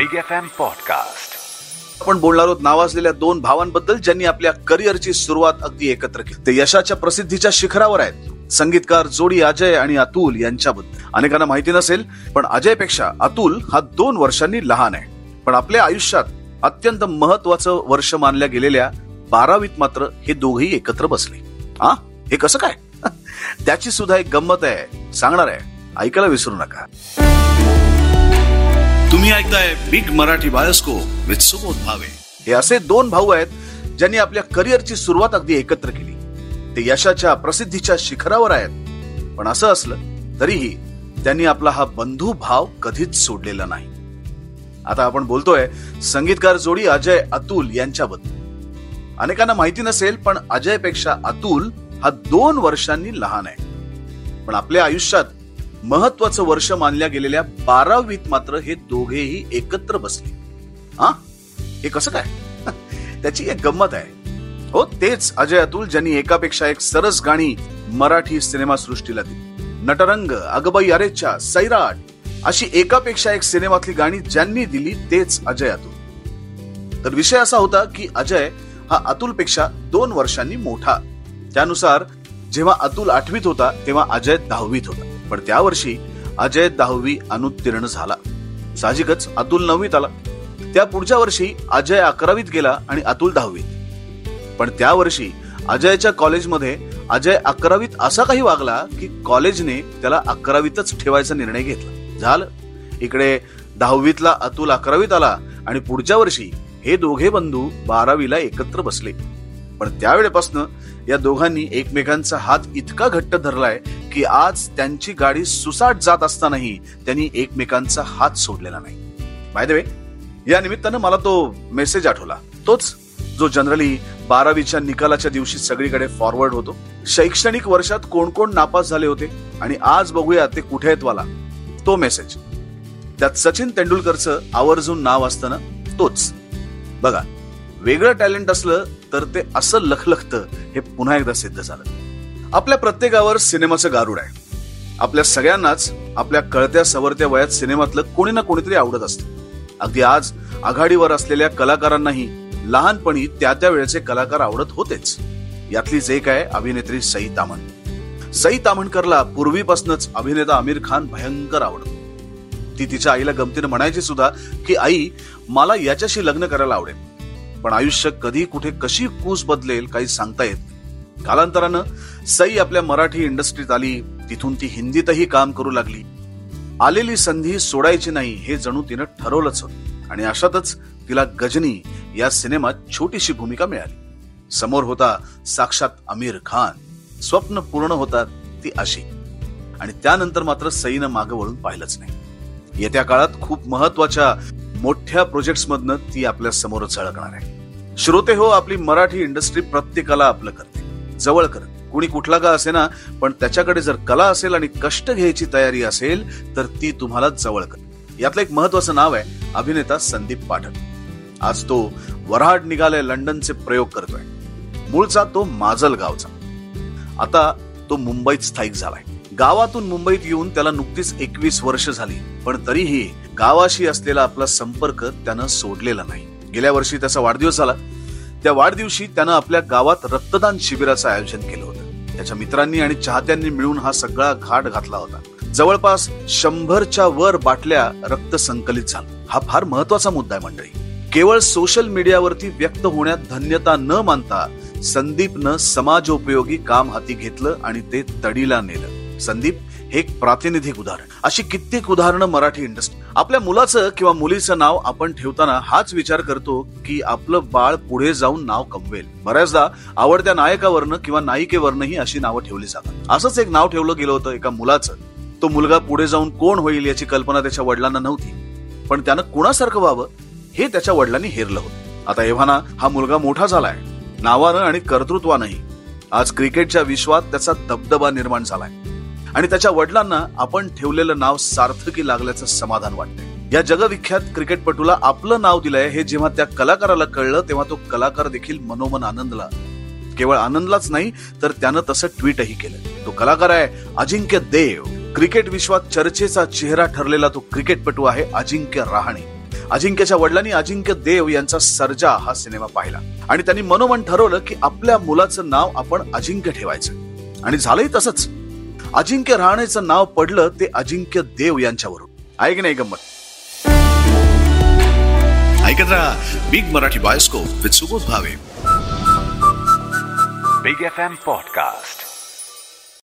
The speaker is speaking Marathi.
बिग एफ एम पॉडकास्ट आपण बोलणार आहोत नावाजलेल्या दोन भावांबद्दल ज्यांनी आपल्या करिअरची सुरुवात अगदी एकत्र केली. ते यशाच्या प्रसिद्धीच्या शिखरावर आहेत. संगीतकार जोडी अजय आणि अतुल यांच्याबद्दल. अनेकांना माहिती नसेल पण अजयपेक्षा अतुल हा दोन वर्षांनी लहान आहे. पण आपल्या आयुष्यात अत्यंत महत्वाचं वर्ष मानल्या गेलेल्या बारावीत मात्र हे दोघेही एकत्र बसले. हा हे कसं काय? त्याची सुद्धा एक गंमत आहे. सांगणार आहे. ऐकायला विसरू नका. तुम्ही ऐकताय big Marathi bioscope with Subodh Bhave. हे असे दोन भाऊ आहेत ज्यांनी आपल्या करिअरची सुरुवात अगदी एकत्र केली. ते यशाच्या प्रसिद्धीच्या शिखरावर आहेत. पण असं असलं तरीही त्यांनी आपला हा बंधू भाव कधीच सोडलेला नाही. आता आपण बोलतोय संगीतकार जोडी अजय अतुल यांच्याबद्दल. अनेकांना माहिती नसेल पण अजयपेक्षा अतुल हा दोन वर्षांनी लहान आहे. पण आपल्या आयुष्यात महत्वाचं वर्ष मानल्या गेलेल्या बारावीत मात्र हे दोघेही एकत्र बसले. हा? हे कसं काय? त्याची एक गंमत आहे. हो तेच अजय अतुल ज्यांनी एकापेक्षा एक सरस गाणी मराठी सिनेमा सृष्टीला दिली. नटरंग अगबाई अरेच्छा सैराट अशी एकापेक्षा एक सिनेमातली गाणी ज्यांनी दिली तेच अजय अतुल. तर विषय असा होता की अजय हा अतुलपेक्षा दोन वर्षांनी मोठा. त्यानुसार जेव्हा अतुल आठवीत होता तेव्हा अजय दहावीत होता. पण त्या वर्षी अजय दहावी अनुत्तीर्ण झाला. साहजिकच अतुल नववीत आला. त्या पुढच्या वर्षी अजय अकरावीत गेला आणि अतुल दहावीत. पण त्या वर्षी अजयच्या कॉलेजमध्ये अजय अकरावीत असा काही वागला की कॉलेजने त्याला अकरावीतच ठेवायचा निर्णय घेतला. झालं. इकडे दहावीतला अतुल अकरावीत आला आणि पुढच्या वर्षी हे दोघे बंधू बारावीला एकत्र बसले. पण त्यावेळेपासून या दोघांनी एकमेकांचा हात इतका घट्ट धरलाय की आज त्यांची गाडी सुसाट जात असतानाही त्यांनी एकमेकांचा हात सोडलेला नाही. बाय द वे या निमित्तानं मला तो मेसेज आठवला. तोच जो जनरली बारावीच्या निकालाच्या दिवशी सगळीकडे फॉरवर्ड होतो. शैक्षणिक वर्षात कोण कोण नापास झाले होते आणि आज बघूया ते कुठे आहेत वाला. तो मेसेज त्यात सचिन तेंडुलकरचं आवर्जून नाव असताना तोच. बघा. वेगळं टॅलेंट असलं तर ते असं लखलखतं हे पुन्हा एकदा सिद्ध झालं. आपल्या प्रत्येकावर सिनेमाचं गारुड आहे. आपल्या सगळ्यांनाच आपल्या कळत्या सवरत्या वयात सिनेमातलं कोणी ना कोणीतरी आवडत असतं. अगदी आज आघाडीवर असलेल्या कलाकारांनाही लहानपणी त्या त्या वेळेचे कलाकार आवडत होतेच. यातलीच एक आहे अभिनेत्री सई तामण. सई तामणकरला पूर्वीपासूनच अभिनेता आमिर खान भयंकर आवडतो. ती तिच्या आईला गमतीनं म्हणायची सुद्धा की आई मला याच्याशी लग्न करायला आवडेल. पण आयुष्य कधी कुठे कशी कूस बदलेल काही सांगता येत कालांतरानं सई आपल्या मराठी इंडस्ट्रीत आली तिथून ती हिंदीतही काम करू लागली. आलेली संधी सोडायची नाही हे जणू तिनं ठरवलंच होतं. आणि अशातच तिला गजनी या सिनेमात छोटीशी भूमिका मिळाली. समोर होता साक्षात आमिर खान. स्वप्न पूर्ण होतात ती अशी. आणि त्यानंतर मात्र सईनं मागे वळून पाहिलंच नाही. येत्या काळात खूप महत्त्वाच्या मोठ्या प्रोजेक्ट मधनं ती आपल्यासमोर झळकणार आहे. श्रोते हो आपली मराठी इंडस्ट्री प्रत्येकाला आपलं करते. जवळ करत. कुणी कुठला का असे ना पण त्याच्याकडे जर कला असेल आणि कष्ट घ्यायची तयारी असेल तर ती तुम्हाला जवळ कर यातलं एक महत्वाचं नाव आहे अभिनेता संदीप पाठक. आज तो वराड निघाले लंडनचे प्रयोग करतोय. मूळचा तो माजल गावचा आता तो मुंबईत स्थायिक झालाय. गावातून मुंबईत येऊन त्याला नुकतीच एकवीस वर्ष झाली. पण तरीही गावाशी असलेला आपला संपर्क त्यानं सोडलेला नाही. गेल्या वर्षी त्याचा वाढदिवस झाला. त्या वाढदिवशी त्यानं आपल्या गावात रक्तदान शिबिराचं आयोजन केलं होतं. त्याच्या मित्रांनी आणि चाहत्यांनी मिळून हा सगळा घाट घातला होता. जवळपास शंभरच्या वर बाटल्या रक्त संकलित झाला हा फार महत्त्वाचा मुद्दा आहे मंडळी. केवळ सोशल मीडियावरती व्यक्त होण्यात धन्यता न मानता संदीपनं समाजोपयोगी काम हाती घेतलं आणि ते तडीला नेलं. संदीप हे एक प्रातिनिधिक उदाहरण. अशी कित्येक उदाहरणं मराठी इंडस्ट्री आपल्या मुलाचं किंवा मुलीचं नाव आपण ठेवताना हाच विचार करतो की आपलं बाळ पुढे जाऊन नाव कमवेल. बऱ्याचदा आवडत्या नायकावरनं किंवा नायिकेवरनंही अशी नावं ठेवली जातात. असंच एक नाव ठेवलं गेलं होतं एका मुलाचं. तो मुलगा पुढे जाऊन कोण होईल याची कल्पना त्याच्या वडिलांना नव्हती. पण त्यानं कुणासारखं व्हावं हे त्याच्या वडिलांनी हेरलं होतं. आता एव्हाना हा मुलगा मोठा झालाय. नावानं आणि कर्तृत्वानंही. आज क्रिकेटच्या विश्वात त्याचा दबदबा निर्माण झालाय. आणि त्याच्या वडिलांना आपण ठेवलेलं नाव सार्थकी लागल्याचं समाधान वाटतंय. या जगविख्यात क्रिकेटपटूला आपलं नाव दिलंय हे जेव्हा त्या कलाकाराला कळलं तेव्हा तो कलाकार देखील मनोमन आनंदला केवळ आनंदलाच नाही तर त्यानं तसं ट्विटही केलं. तो कलाकार आहे अजिंक्य देव. क्रिकेट विश्वात चर्चेचा चेहरा ठरलेला तो क्रिकेटपटू आहे अजिंक्य रहाणे. अजिंक्यच्या वडिलांनी अजिंक्य देव यांचा सर्जा हा सिनेमा पाहिला. आणि त्यांनी मनोमन ठरवलं की आपल्या मुलाचं नाव आपण अजिंक्य ठेवायचं. आणि झालंही तसंच. अजिंक्य राहण्याचं नाव पडलं ते अजिंक्य देव यांच्यावरून. ऐक नाही गंमत? ऐकत राहा big Marathi bioscope with Subodh Bhave big F M podcast